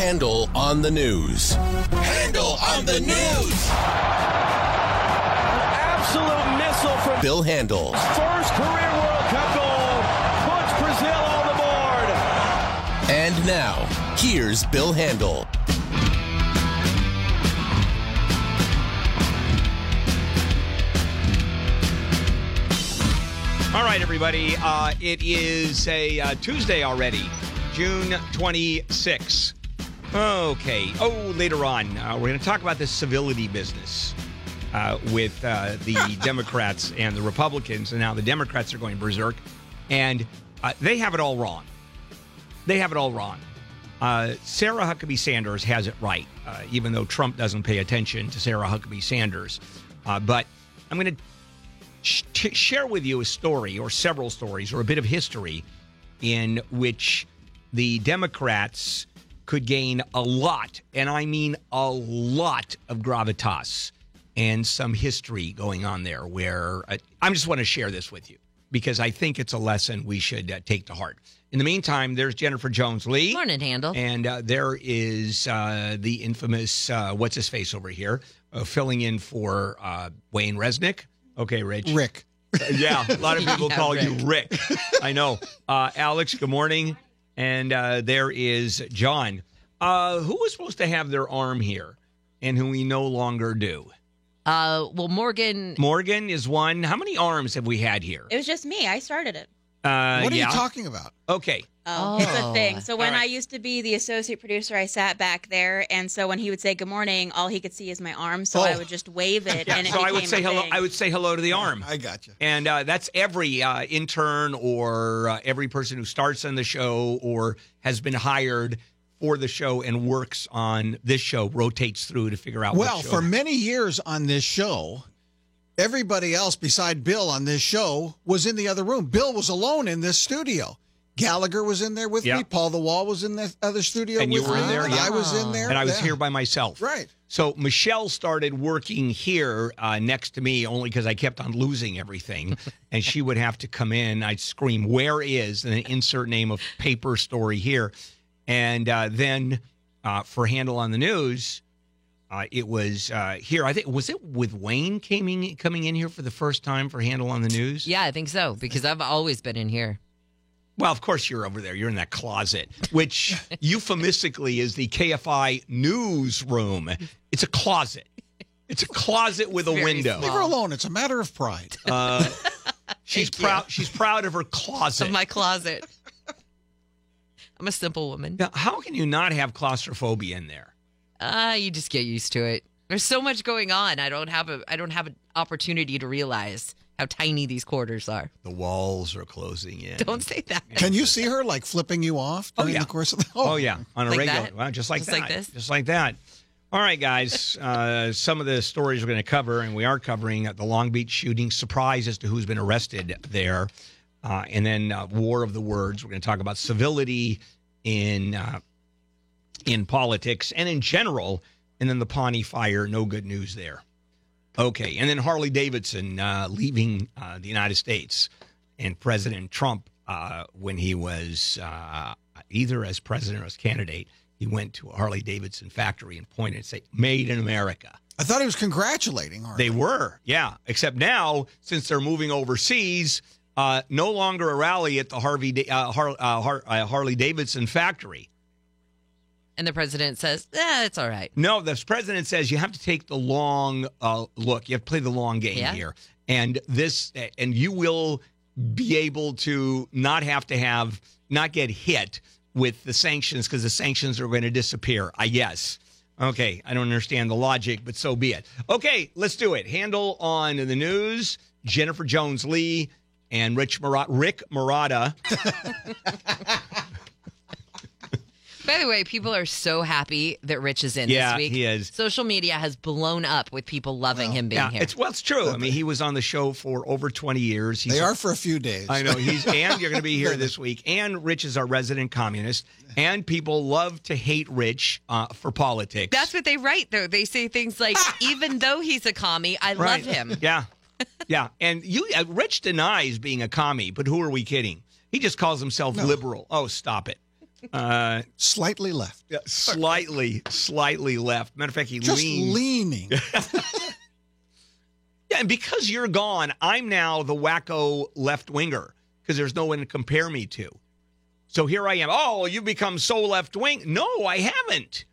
Handel on the news. Handel on the news. Absolute missile from Bill Handel. first career World Cup goal. Puts Brazil on the board. And now, here's Bill Handel. All right, everybody. Uh, it is a uh, Tuesday already, June 26. Okay. Oh, later on, uh, we're going to talk about this civility business uh, with uh, the Democrats and the Republicans. And now the Democrats are going berserk, and uh, they have it all wrong. They have it all wrong. Uh, Sarah Huckabee Sanders has it right, uh, even though Trump doesn't pay attention to Sarah Huckabee Sanders. Uh, but I'm going to sh- share with you a story or several stories or a bit of history in which the Democrats could gain a lot, and I mean a lot of gravitas and some history going on there where uh, I just want to share this with you because I think it's a lesson we should uh, take to heart. In the meantime, there's Jennifer Jones Lee. Morning, Handel. And uh, there is uh, the infamous, uh, what's his face over here, uh, filling in for uh, Wayne Resnick. Okay, Rich. Rick. Yeah, a lot of people Yeah, call you Rick. Rick. I know. Uh, Alex, good morning. And uh, there is John, uh, who was supposed to have their arm here and who we no longer do. Uh, well, Morgan, Morgan is one. How many arms have we had here? It was just me. I started it. Uh, What are yeah. you talking about? Okay. Oh, it's a thing. So when All right. I used to be the associate producer, I sat back there, and so when he would say "Good morning," all he could see is my arm. So I Oh. would just wave it, Yeah, and it so I would say hello. thing. I would say hello to the arm. I got you. And uh, that's every uh, intern or uh, every person who starts on the show or has been hired for the show and works on this show rotates through to figure out. Well, what show for many years on this show, everybody else beside Bill on this show was in the other room. Bill was alone in this studio. Gallagher was in there with Yeah. me. Paul the Wall was in the other studio And you were in me. there, and yeah. I was in there. and I was yeah. here by myself. Right. So Michelle started working here uh, next to me only because I kept on losing everything, and she would have to come in. I'd scream, "Where is?" and then insert name of paper story here, and uh, then uh, for Handel on the news, uh, it was uh, here. I think was it with Wayne coming coming in here for the first time for Handel on the news. yeah, I think so because I've always been in here. Well, of course you're over there. You're in that closet, which euphemistically is the KFI newsroom. It's a closet. It's a closet with a Very window. Leave her alone. It's a matter of pride. Uh, she's Thank you. proud. She's proud of her closet. Of my closet. I'm a simple woman. now, how can you not have claustrophobia in there? Ah, you just get used to it. There's so much going on. I don't have a I don't have an opportunity to realize how tiny these quarters are. The walls are closing in. Don't say that. Can you see her like flipping you off Oh, during yeah. the course of the? Oh yeah, on a Like regular, that? well, just like Just that, like this? just like that. All right, guys. Uh, some of the stories we're going to cover, and we are covering uh, the Long Beach shooting. Surprise as to who's been arrested there, uh, and then uh, War of the Words. We're going to talk about civility in uh, in politics and in general, and then the Pawnee fire. No good news there. Okay, and then Harley Davidson uh, leaving uh, the United States, and President Trump, uh, when he was uh, either as president or as candidate, he went to a Harley Davidson factory and pointed and said, "Made in America." I thought he was congratulating her. They were, yeah. Except now, since they're moving overseas, uh, no longer a rally at the Harvey uh, Har- uh, Har- uh, Harley Davidson factory. And the president says, "Eh, it's all right." No, the president says you have to take the long uh, look. You have to play the long game Yeah. here, and this, and you will be able to not have to have not get hit with the sanctions because the sanctions are going to disappear. I guess. Okay, I don't understand the logic, but so be it. Okay, let's do it. Handel on the news: Jennifer Jones Lee and Rich Marotta, Rick Marotta. By the way, people are so happy that Rich is in Yeah, this week. he is. Social media has blown up with people loving him being Yeah, here. it's well, it's true. I mean, he was on the show for over twenty years. He's They are for a few days. I know he's and you're going to be here this week. And Rich is our resident communist. And people love to hate Rich uh, for politics. That's what they write, though. They say things like, even though he's a commie, I right. love him. Yeah, yeah. And you, uh, Rich denies being a commie, but who are we kidding? He just calls himself liberal. Oh, stop it. Uh, Slightly left. slightly, slightly left. Matter of fact, he Just leaned. leaning. Yeah, and because you're gone, I'm now the wacko left winger because there's no one to compare me to. So here I am. Oh, you've become so left wing. No, I haven't.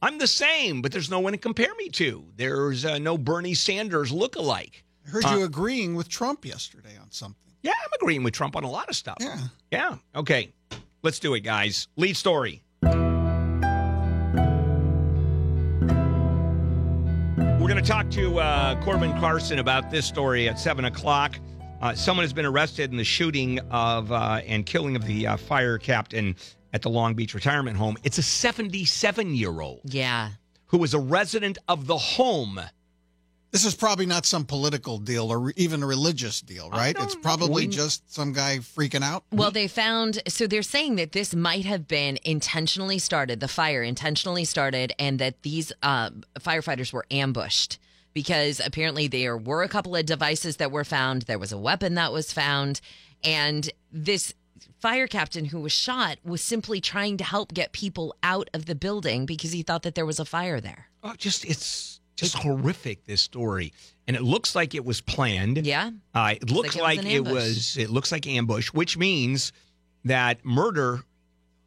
I'm the same, but there's no one to compare me to. There's uh, no Bernie Sanders look-alike. I heard you agreeing with Trump yesterday on something. Yeah, I'm agreeing with Trump on a lot of stuff. Yeah. Yeah. Okay. Let's do it, guys. Lead story. We're going to talk to uh, Corbin Carson about this story at 7 o'clock. Uh, someone has been arrested in the shooting of uh, and killing of the uh, fire captain at the Long Beach retirement home. It's a 77 year old Yeah. who was a resident of the home. This is probably not some political deal or even a religious deal, right? It's probably know. just some guy freaking out. Well, they found, so they're saying that this might have been intentionally started, the fire intentionally started, and that these uh, firefighters were ambushed because apparently there were a couple of devices that were found. There was a weapon that was found. And this fire captain who was shot was simply trying to help get people out of the building because he thought that there was a fire there. Oh, just it's just horrific this story, and it looks like it was planned. Yeah. Uh, it looks like like, it was it was. It looks like ambush, which means that murder,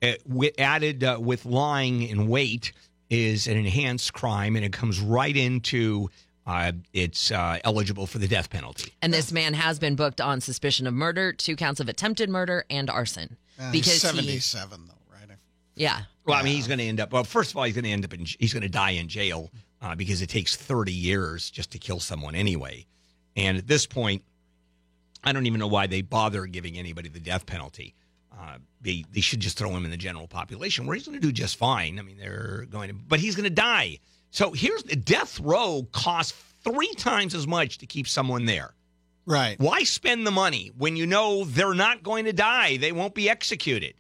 uh, added uh, with lying in wait, is an enhanced crime, and it comes right into. Uh, it's uh, eligible for the death penalty. And this man has been booked on suspicion of murder, two counts of attempted murder, and arson. Uh, he's because he, 77, though, right? yeah, Well, I mean, he's going to end up. Well, first of all, he's going to end up in. He's going to die in jail uh, because it takes thirty years just to kill someone anyway. And at this point, I don't even know why they bother giving anybody the death penalty. Uh, they they should just throw him in the general population where he's going to do just fine. I mean, they're going to, but he's going to die. So here's the death row costs three times as much to keep someone there. Right. Why spend the money when you know they're not going to die? They won't be executed.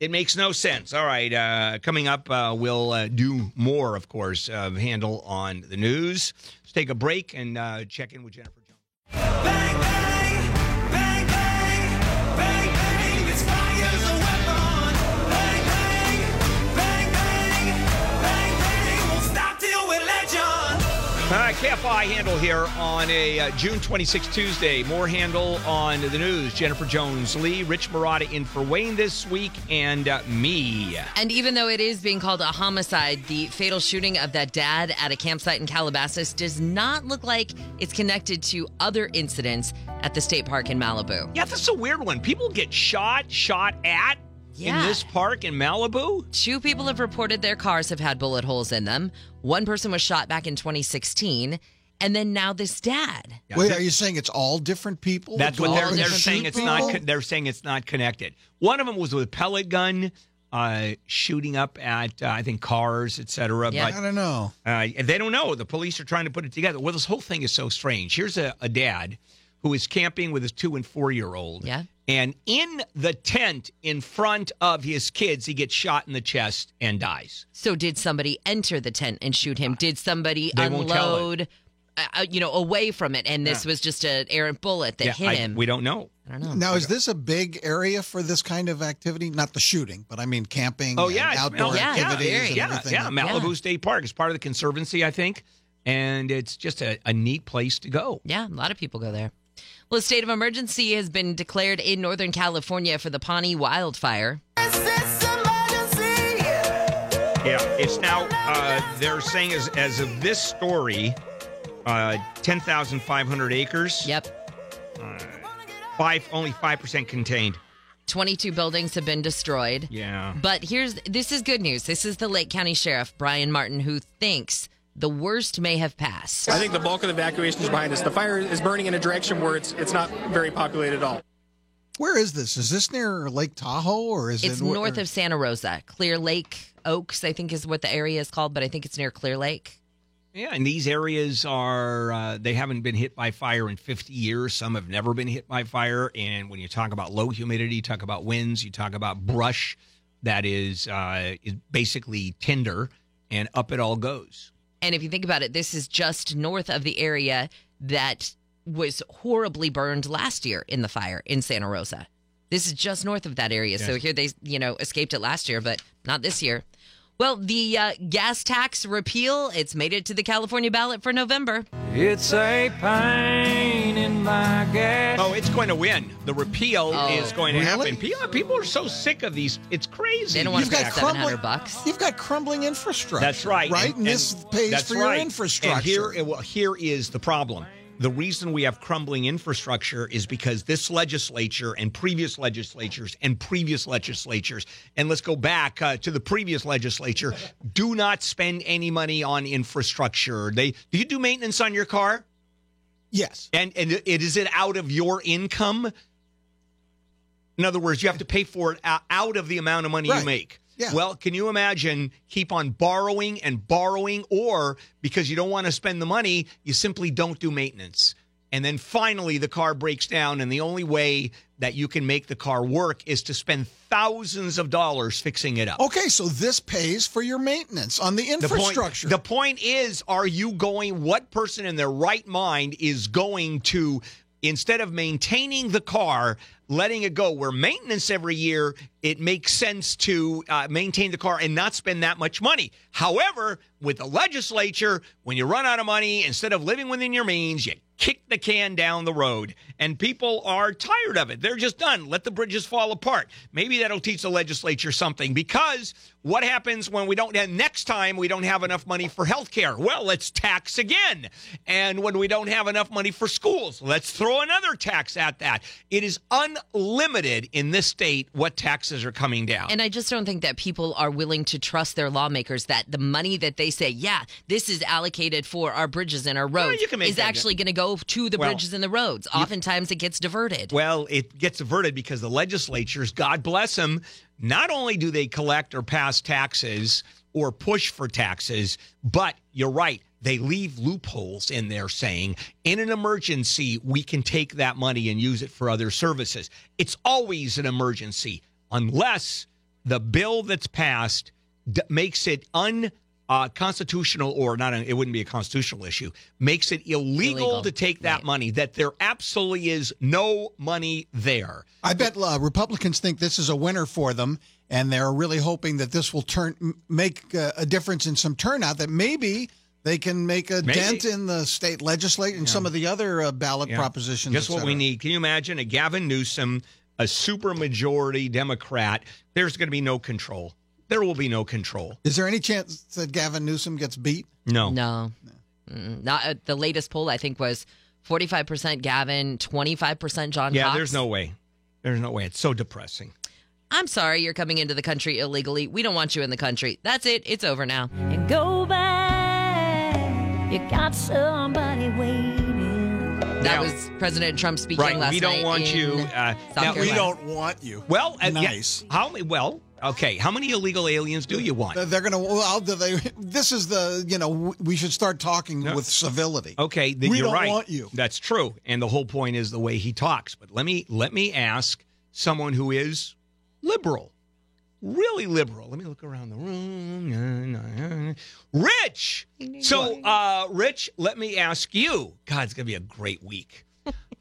It makes no sense. All right, uh, coming up, uh, we'll uh, do more, of course, of Handel on the news. Let's take a break and uh, check in with Jennifer Jones. Bang, bang, All right, KFI Handel here on a uh, June 26 Tuesday. More Handel on the news. Jennifer Jones Lee, Rich Marotta in for Wayne this week, and uh, me. And even though it is being called a homicide, the fatal shooting of that dad at a campsite in Calabasas does not look like it's connected to other incidents at the state park in Malibu. Yeah, that's a weird one. People get shot, shot at in this park in Malibu. Two people have reported their cars have had bullet holes in them. One person was shot back in 2016, and then now this dad. Wait, are you saying it's all different people? That's Go what they're, they're shoot saying. It's not. con- They're saying it's not connected. One of them was with a pellet gun, uh, shooting up at uh, I think cars, etc. Yeah. I don't know. Uh, they don't know. The police are trying to put it together. Well, this whole thing is so strange. Here's a, a dad who is camping with his two and four year old. Yeah. And in the tent in front of his kids, he gets shot in the chest and dies. So did somebody enter the tent and shoot him? Did somebody They won't tell it. unload, uh, uh, you know, away from it? And this was just an errant bullet that hit I- him. we don't know. I don't know. Now, is this a big area for this kind of activity? Not the shooting, but I mean camping Oh and yeah, outdoor yeah, activities very. and yeah, everything. yeah. like- Malibu Yeah. State Park is part of the conservancy, I think, and it's just a, a neat place to go. Yeah, a lot of people go there. Well, a state of emergency has been declared in Northern California for the Pawnee wildfire. This is emergency. Yeah, it's now uh, they're saying as as of this story, uh, ten thousand five hundred acres. Yep. Five only five percent contained. 22 buildings have been destroyed. Yeah. But here's this is good news. This is the Lake County Sheriff, Brian Martin, who thinks the worst may have passed. I think the bulk of the evacuation is behind us. The fire is burning in a direction where it's it's not very populated at all. Where is this? Is this near Lake Tahoe or is It's it north of Santa Rosa. Clear Lake Oaks, I think is what the area is called, but I think it's near Clear Lake. Yeah, and these areas are uh, they haven't been hit by fire in 50 years. Some have never been hit by fire. And when you talk about low humidity, you talk about winds, you talk about brush that is uh, is basically tinder, and up it all goes. And if you think about it, this is just north of the area that was horribly burned last year in the fire in Santa Rosa. This is just north of that area. So here they, you know, escaped it last year, but not this year. Well, the uh, gas tax repeal, it's made it to the California ballot for November. It's a pain in my gas. Oh, it's going to win. The repeal Oh. is going to Really? happen. People, people are so sick of these. It's crazy. They don't want You've to pay got seven crumbling- bucks. You've got crumbling infrastructure. That's right. Right? And, this pays that's for your infrastructure. And here, well, here is the problem. The reason we have crumbling infrastructure is because this legislature and previous legislatures and previous legislatures, and let's go back uh, to the previous legislature, do not spend any money on infrastructure. They do you do maintenance on your car? yes. And and it is it out of your income? In other words, you have to pay for it out of the amount of money you make. Yeah. Well, can you imagine keep on borrowing and borrowing, or because you don't want to spend the money, you simply don't do maintenance. And then finally, the car breaks down, and the only way that you can make the car work is to spend thousands of dollars fixing it up. Okay, so this pays for your maintenance on the The point- infrastructure. The point, is, are you going? What person in their right mind is going to, instead of maintaining the car, letting it go? Where maintenance every year, it makes sense to uh, maintain the car and not spend that much money. However, with the legislature, when you run out of money, instead of living within your means, you kick the can down the road. And people are tired of it. They're just done. Let the bridges fall apart. Maybe that'll teach the legislature something because what happens when we don't and next time we don't have enough money for health care? Well, let's tax again. And when we don't have enough money for schools, let's throw another tax at that. It is unlimited in this state what taxes are coming down. And I just don't think that people are willing to trust their lawmakers that the money that they say, yeah, this is allocated for our bridges and our roads, you make is actually going to go to the Well, bridges and the roads. Oftentimes it gets diverted. Well, it gets diverted because the legislatures, God bless them, not only do they collect or pass taxes or push for taxes, but you're right. They leave loopholes in there saying, in an emergency, we can take that money and use it for other services. It's always an emergency unless the bill that's passed d- makes it un. Uh, constitutional or not, it wouldn't be a constitutional issue, makes it illegal, Illegal. to take that Right. money, that there absolutely is no money there. I bet uh, Republicans think this is a winner for them, and they're really hoping that this will turn make uh, a difference in some turnout. That maybe they can make a Maybe. dent in the state legislature and some of the other uh, ballot Yeah. propositions. Guess what we need? Can you imagine a Gavin Newsom, a supermajority Democrat? There's going to be no control. There will be no control. Is there any chance that Gavin Newsom gets beat? No. No. Mm, Not uh, the latest poll I think was 45% Gavin, 25% John Yeah, Cox. there's no way. There's no way. It's so depressing. I'm sorry you're coming into the country illegally. We don't want you in the country. That's it. It's over now. and go back. You got somebody waiting. That Now- was President Trump speaking Right. last We don't night want in you. Uh, South now, Carolina. We don't want you. Well, uh, yeah, nice. how many? Well, okay. How many illegal aliens do you want? They're going to. Well, they. This is the. You know, we should start talking with civility. Okay, th- we you're don't right. want you. That's true, and the whole point is the way he talks. But let me let me ask someone who is liberal, really liberal. Let me look around the room. Rich. So, uh, Rich, let me ask you. God, it's gonna be a great week.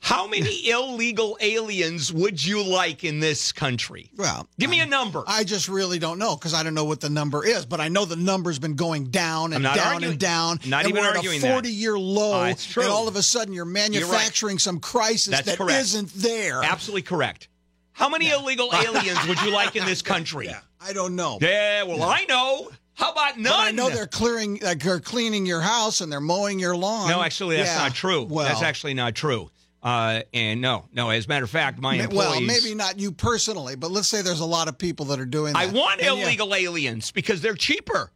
How many illegal aliens would you like in this country? Well, Give me a number. I just really don't know because I don't know what the number is, but I know the number's been going down and down arguing- and down. not and even we're arguing at a 40 year low. Uh, it's true. And all of a sudden you're manufacturing some crisis That's that correct. not there. Absolutely correct. How many illegal aliens would you like in this country? Yeah, I don't know. Yeah, well, I know. How about none? But I know they're clearing, uh, they're cleaning your house and they're mowing your lawn. No, actually, that's Yeah, not true. Well, that's actually not true. Uh, and no, no. As a matter of fact, my employees. well, maybe not you personally, but let's say there's a lot of people that are doing that. I want And yeah. illegal aliens because they're cheaper,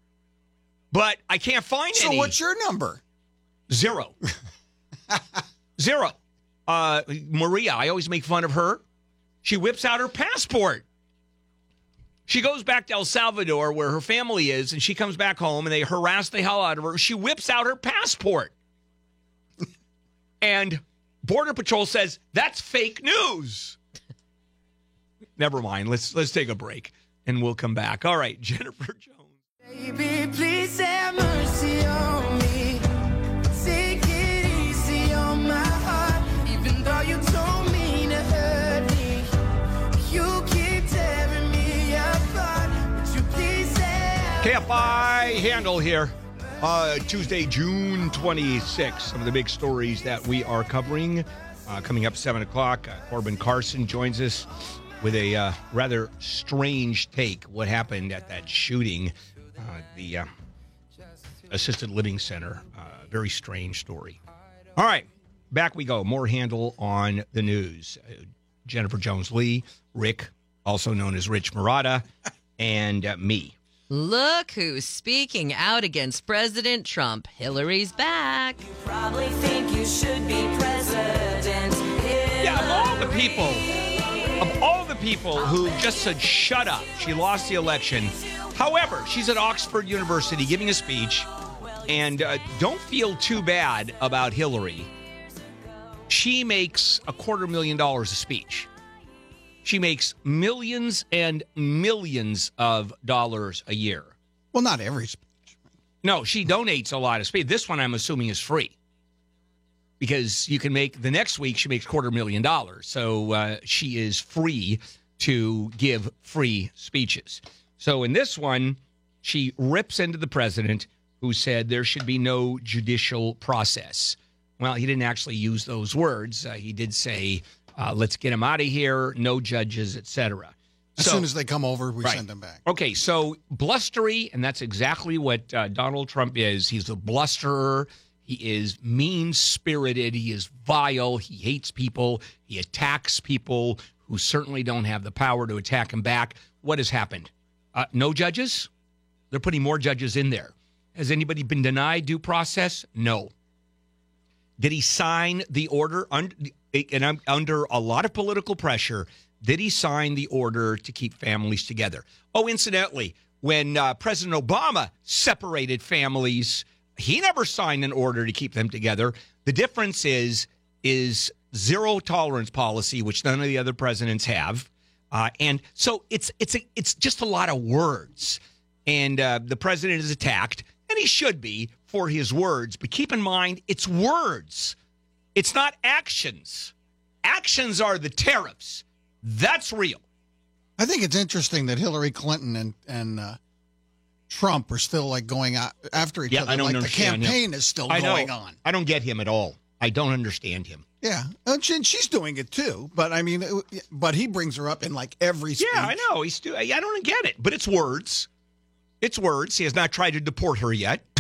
but I can't find So any. So what's your number? Zero. Zero. Uh, Maria, I always make fun of her. She whips out her passport. She goes back to El Salvador where her family is, and she comes back home and they harass the hell out of her. She whips out her passport. and Border Patrol says that's fake news. Never mind. Let's let's take a break and we'll come back. All right, Jennifer Jones. Baby, please have mercy on me. Take it easy on my heart, even though you told me to hurt me. You keep tearing me apart. Would you please KFI Handel here. Uh, Tuesday, June 26th. Some of the big stories that we are covering. Uh, coming up 7 o'clock, uh, Corbin Carson joins us with a uh, rather strange take. What happened at that shooting, uh, the uh, assisted living center. Very strange story. All right, back we go. More Handel on the news. Jennifer Jones Lee, Rick, also known as Rich Marotta, and me. Look who's speaking out against President Trump. Hillary's back. Probably think you should be president. Yeah, of all the people, of all the people who just said, shut up, she lost the election. However, she's at Oxford University giving a speech, and uh, don't feel too bad about Hillary. She makes a quarter million dollars a speech. She makes millions and millions of dollars a year. Well, not every speech. No, she donates a lot of speech. This one, I'm assuming, is free because you can make the next week she makes quarter million dollars. So uh, she is free to give free speeches. So in this one, she rips into the president who said there should be no judicial process. Well, he didn't actually use those words. Uh, he did say, uh, "Let's get him out of here. No judges, etc." As soon as they come over, we Right. send them back. Okay, so blustery, and that's exactly what uh, Donald Trump is. He's a blusterer. He is mean spirited. He is vile. He hates people. He attacks people who certainly don't have the power to attack him back. What has happened? Uh, no judges? They're putting more judges in there. Has anybody been denied due process? No. Did he sign the order? And I'm under a lot of political pressure. Did he sign the order to keep families together? Oh, incidentally, when uh, President Obama separated families, he never signed an order to keep them together. The difference is is zero tolerance policy, which none of the other presidents have, uh, and so it's it's a, it's just a lot of words. And uh, the president is attacked, and he should be for his words. But keep in mind, it's words. It's not actions. Actions are the tariffs. That's real. I think it's interesting that Hillary Clinton and and uh, Trump are still like going out after each Yeah, other. I don't like the understand him. campaign is still I know. going on. I don't get him at all. I don't understand him. Yeah, and she's doing it too. But I mean, but he brings her up in like every. Speech. Yeah, I know. He's do- I don't get it, but it's words. It's words. He has not tried to deport her yet.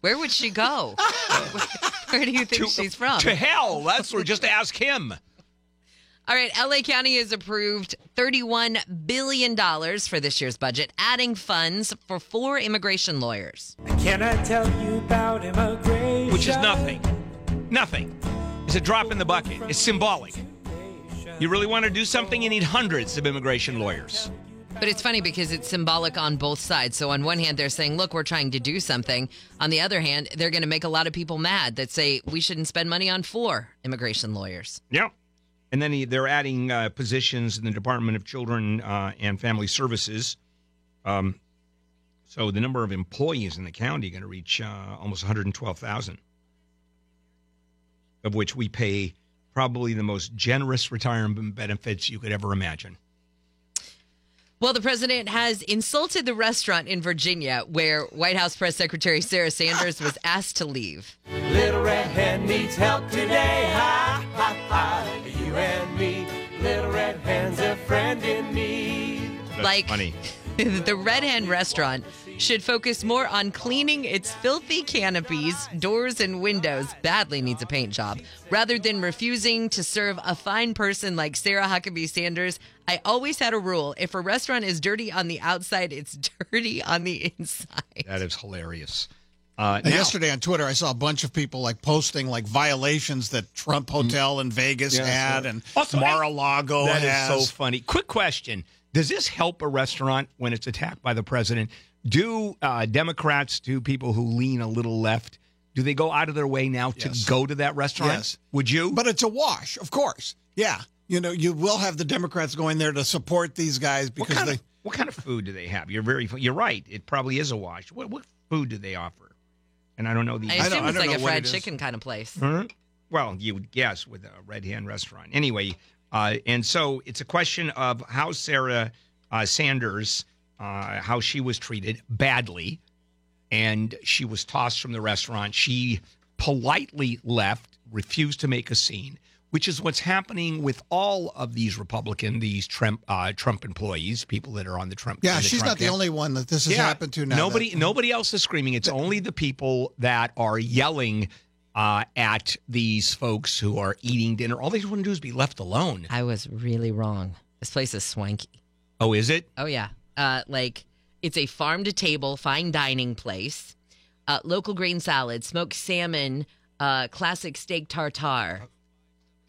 Where would she go? Where do you think to, she's from? To hell. That's where just ask him. All right, LA County has approved $31 billion for this year's budget, adding funds for four immigration lawyers. Can I tell you about immigration? Which is nothing. Nothing. It's a drop in the bucket. It's symbolic. You really want to do something, you need hundreds of immigration lawyers. But it's funny because it's symbolic on both sides. So, on one hand, they're saying, look, we're trying to do something. On the other hand, they're going to make a lot of people mad that say we shouldn't spend money on four immigration lawyers. Yep. And then he, they're adding uh, positions in the Department of Children uh, and Family Services. Um, so the number of employees in the county going to reach uh, almost 112,000, of which we pay probably the most generous retirement benefits you could ever imagine. Well, the president has insulted the restaurant in Virginia where White House Press Secretary Sarah Sanders was asked to leave. Little red hen needs help today. Ha ha ha. You and me. Little red hen's a friend in need. That's Like- funny. the Red Hen restaurant should focus more on cleaning its filthy canopies, doors, and windows, badly needs a paint job, rather than refusing to serve a fine person like Sarah Huckabee Sanders. I always had a rule if a restaurant is dirty on the outside, it's dirty on the inside. That is hilarious. Uh, now- yesterday on Twitter, I saw a bunch of people like posting like violations that Trump Hotel in Vegas Yeah, had so- and Also, Mar-a-Lago That is has. so funny. Quick question: Does this help a restaurant when it's attacked by the president? Do uh, Democrats, do people who lean a little left, do they go out of their way now to Yes. go to that restaurant? Yes. Would you? But it's a wash, of course. Yeah. You know, you will have the Democrats going there to support these guys what because kind they. of what kind of food do they have? You're very you're right. It probably is a wash. What what food do they offer? And I don't know the. I don't- assume I it's don't like a fried chicken kind of place. Huh? Well, you would guess with a Red Hen restaurant. Anyway, Uh, and so it's a question of how Sarah uh, Sanders, uh, how she was treated badly, and she was tossed from the restaurant. She politely left, refused to make a scene, which is what's happening with all of these Republican, these Trump, uh, Trump employees, people that are on the Trump. Yeah, the she's Trump not the only one that this has Yeah, happened to now. Nobody, that- nobody else is screaming. It's only the people that are yelling uh, at these folks who are eating dinner. All they want to do is be left alone. I was really wrong. This place is swanky. Oh, is it? Oh yeah, uh, like it's a farm to table fine dining place. Uh, local green salad, smoked salmon, uh, classic steak tartare.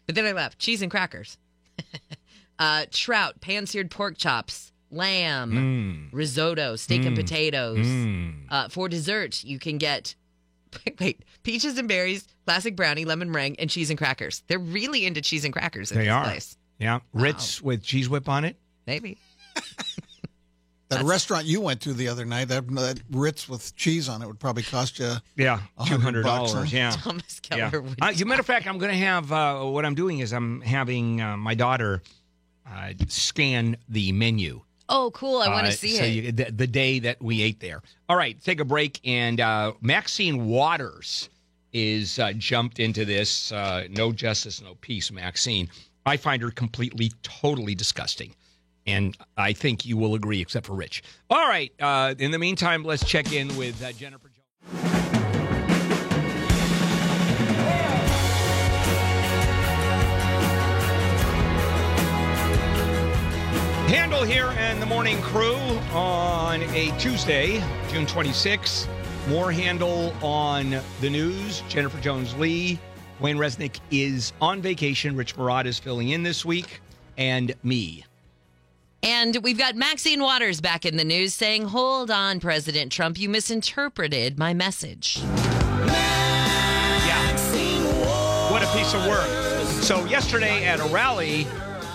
But then I left cheese and crackers, uh, trout, pan-seared pork chops, lamb, risotto, steak and potatoes. Uh, for dessert, you can get wait peaches and berries, classic brownie, lemon meringue, and cheese and crackers. They're really into cheese and crackers. In They this are. Place. Yeah, Ritz with cheese whip on it. Maybe. that restaurant you went to the other night, that, that Ritz with cheese on it would probably cost you. Yeah, A two hundred hundred bucks, dollars. huh? Yeah. Thomas Yeah. Keller. would Uh, as a matter of fact, I'm going to have uh, what I'm doing is I'm having uh, my daughter uh, scan the menu. Oh, cool! I want Uh, to see so it. You, the, the day that we ate there. All right, take a break. And uh, Maxine Waters is uh, jumped into this. Uh, no justice, no peace, Maxine. I find her completely, totally disgusting. And I think you will agree, except for Rich. All right. Uh, in the meantime, let's check in with uh, Jennifer Jones. Handel here and the morning crew on a Tuesday, June 26th. More Handel on the news. Jennifer Jones Lee. Wayne Resnick is on vacation. Rich Marotta is filling in this week. And me. And we've got Maxine Waters back in the news saying, Hold on, President Trump, you misinterpreted my message. Yeah. What a piece of work. So, yesterday at a rally,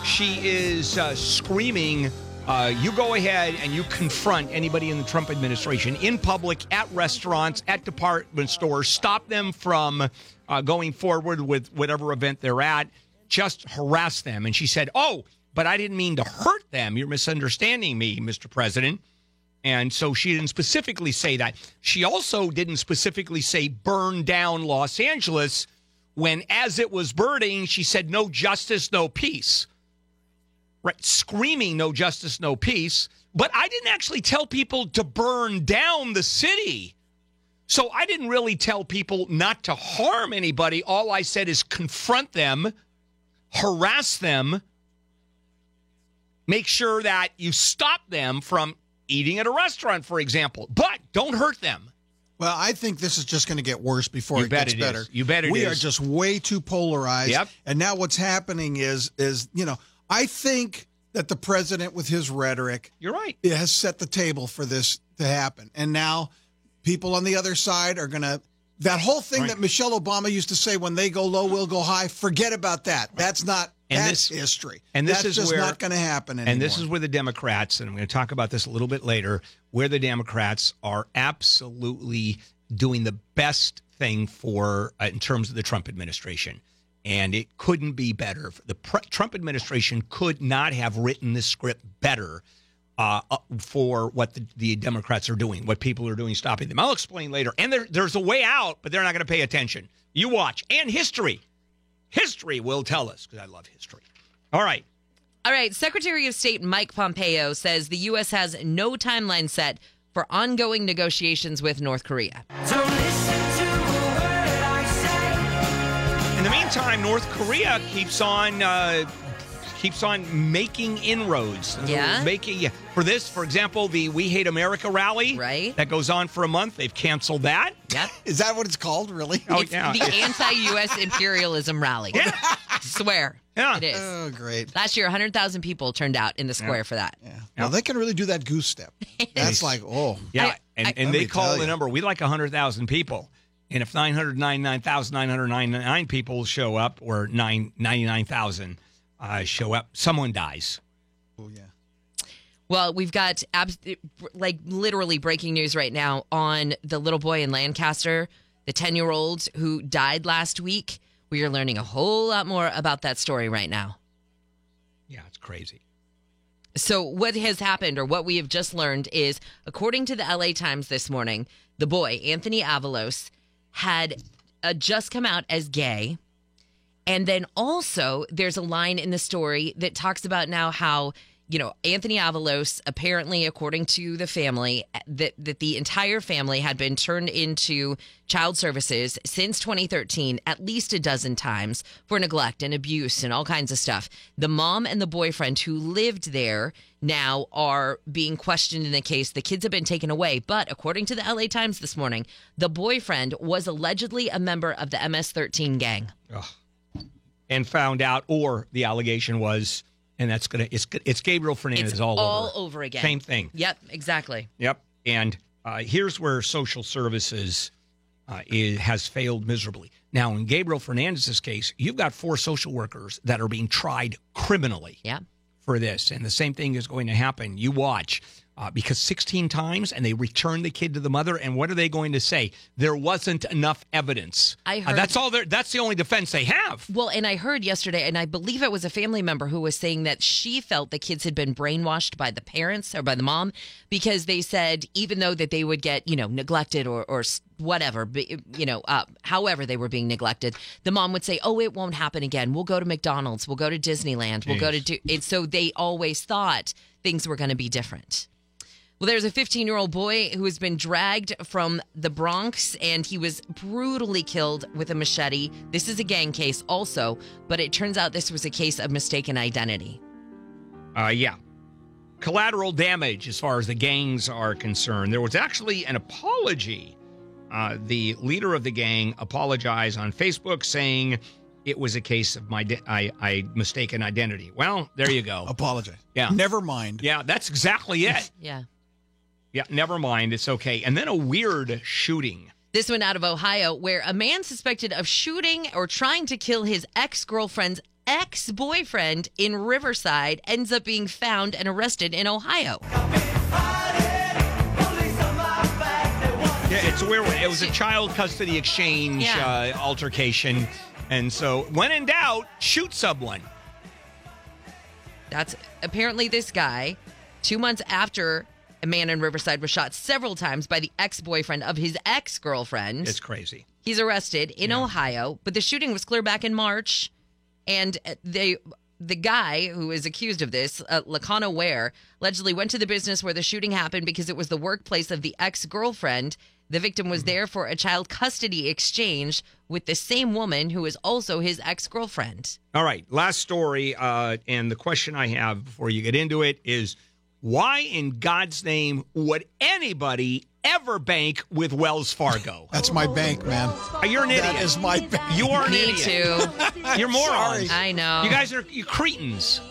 she is uh, screaming, uh, You go ahead and you confront anybody in the Trump administration in public, at restaurants, at department stores, stop them from uh, going forward with whatever event they're at, just harass them. And she said, Oh, but I didn't mean to hurt them. You're misunderstanding me, Mr. President. And so she didn't specifically say that. She also didn't specifically say burn down Los Angeles when, as it was burning, she said no justice, no peace. Right? Screaming no justice, no peace. But I didn't actually tell people to burn down the city. So I didn't really tell people not to harm anybody. All I said is confront them, harass them, make sure that you stop them from eating at a restaurant, for example, but don't hurt them. Well, I think this is just going to get worse before You it gets it better. is. You bet it we are just way too polarized. Yep. And now what's happening is is you know I think that the president with his rhetoric You're right. it has set the table for this to happen. And now people on the other side are going to that whole thing Right. that Michelle Obama used to say when they go low we'll go high, forget about that. That's not And that's this- history. and this that's is just where- not going to happen anymore. And this is where the Democrats, and I'm going to talk about this a little bit later, where the Democrats are absolutely doing the best thing for uh, in terms of the Trump administration. And it couldn't be better. The pre- Trump administration could not have written this script better uh, uh, for what the, the Democrats are doing, what people are doing, stopping them. I'll explain later. And there, there's a way out, but they're not going to pay attention. You watch. And history. History will tell us, because I love history. All right. All right, Secretary of State Mike Pompeo says the U.S. has no timeline set for ongoing negotiations with North Korea. In the meantime, North Korea keeps on uh, keeps on making inroads. Yeah? making yeah. for this, for example, the We Hate America rally, Right. That goes on for a month. They've canceled that. Yep. Is that what it's called, really? Oh it's yeah, the anti-U.S. imperialism rally. Yeah. Swear. Yeah. It is. Oh, great. Last year, 100,000 people turned out in the square for that. Yeah. Well, they can really do that goose step. That's like, oh. yeah. I- and I- and they call the number. We like hundred thousand people. And if 999,999 people show up, or 999,000 uh, show up, someone dies. Oh, yeah. Well, we've got abs- like literally breaking news right now on the little boy in Lancaster, the 10 year old who died last week. We are learning a whole lot more about that story right now. Yeah, it's crazy. So, what has happened, or what we have just learned, is according to the LA Times this morning, the boy, Anthony Avalos, had uh, just come out as gay. And then also, there's a line in the story that talks about now how, you know, Anthony Avalos, apparently, according to the family, that, that the entire family had been turned into child services since 2013 at least a dozen times for neglect and abuse and all kinds of stuff. The mom and the boyfriend who lived there now are being questioned in the case. The kids have been taken away. But according to the LA Times this morning, the boyfriend was allegedly a member of the MS 13 gang. And found out, or the allegation was, and that's gonna it's it's Gabriel Fernandez It's all, all over. over again. Same thing. Yep, exactly. Yep. And uh, here's where social services uh, is, has failed miserably. Now, in Gabriel Fernandez's case, you've got four social workers that are being tried criminally Yeah. for this, and the same thing is going to happen. You watch. Uh, because 16 times and they return the kid to the mother and what are they going to say there wasn't enough evidence I Uh, heard- that's all that's the only defense they have Well, and I heard yesterday, and I believe it was a family member who was saying that she felt the kids had been brainwashed by the parents or by the mom because they said even though that they would get you know neglected or or whatever, you know, uh, however they were being neglected, the mom would say, "Oh, it won't happen again. We'll go to McDonald's. We'll go to Disneyland. We'll go to do." And so they always thought things were going to be different. Well, there's a 15 year old boy who has been dragged from the Bronx and he was brutally killed with a machete. This is a gang case also, but it turns out this was a case of mistaken identity. Uh, yeah. Collateral damage as far as the gangs are concerned. There was actually an apology. Uh, the leader of the gang apologized on Facebook saying it was a case of my de- I, I mistaken identity. Well, there you go. Apologize. Yeah. Never mind. Yeah, that's exactly it. Yeah. Yeah, never mind. It's okay. And then a weird shooting. This one out of Ohio, where a man suspected of shooting or trying to kill his ex girlfriend's ex boyfriend in Riverside ends up being found and arrested in Ohio. Yeah, it's a weird one. It was a child custody exchange Yeah. uh, altercation. And so, when in doubt, shoot someone. That's apparently this guy, two months after a man in Riverside was shot several times by the ex boyfriend of his ex girlfriend. It's crazy. He's arrested in Ohio, but the shooting was clear back in March, and uh, they. The guy who is accused of this, uh, Lacana Ware, allegedly went to the business where the shooting happened because it was the workplace of the ex girlfriend. The victim was there for a child custody exchange with the same woman who is also his ex girlfriend. All right, last story. Uh, and the question I have before you get into it is why in God's name would anybody ever bank with Wells Fargo? That's my bank, man. You're an idiot. That is my bank. you are an Me idiot. too. You're morons. I know. You guys are you cretins.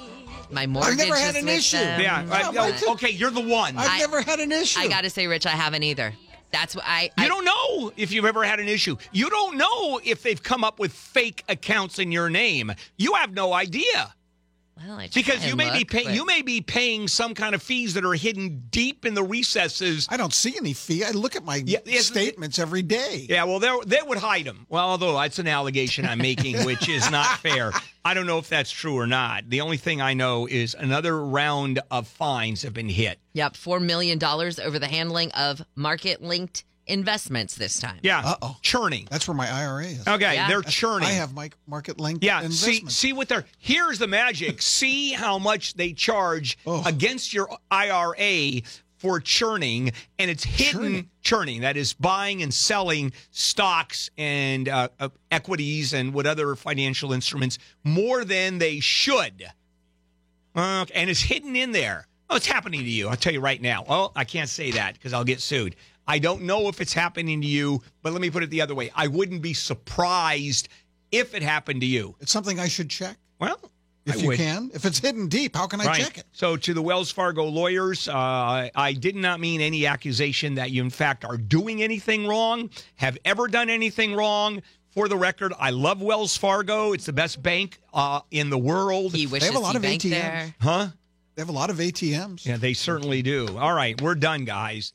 My mortgage. Has never had is an with issue. them. Yeah. my oh, okay, you're the one. I've I- never had an issue. I gotta say, Rich, I haven't either. That's what I. You I don't know if you've ever had an issue. You don't know if they've come up with fake accounts in your name. You have no idea. Well, I try Because you and may be look, paying but- you may be paying some kind of fees that are hidden deep in the recesses. I don't see any fee. I look at my Yeah, yes, statements every day. Yeah, well, they they would hide them. Well, although that's an allegation I'm making, which is not fair. I don't know if that's true or not. The only thing I know is another round of fines have been hit. Yep, four million dollars over the handling of market-linked investments this time. Yeah, Uh-oh. churning. That's where my IRA is. Okay, Yeah. they're churning. I have my market linked Yeah, see, investments. see what they're. Here's the magic. see how much they charge Oh. against your IRA for churning, and it's hidden churning. Churning. That is buying and selling stocks and uh, uh, equities and what other financial instruments more than they should. Uh, and it's hidden in there. Oh, it's happening to you. I'll tell you right now. Oh, I can't say that because I'll get sued. I don't know if it's happening to you, but let me put it the other way. I wouldn't be surprised if it happened to you. it's something I should check Well, if I you would. can. If it's hidden deep, how can I right. check it? So, to the Wells Fargo lawyers, uh, I did not mean any accusation that you, in fact, are doing anything wrong, have ever done anything wrong. For the record, I love Wells Fargo. It's the best bank uh, in the world. He wishes have a lot of ATMs. there. Huh? They have a lot of ATMs. Yeah, they certainly do. All right, we're done, guys.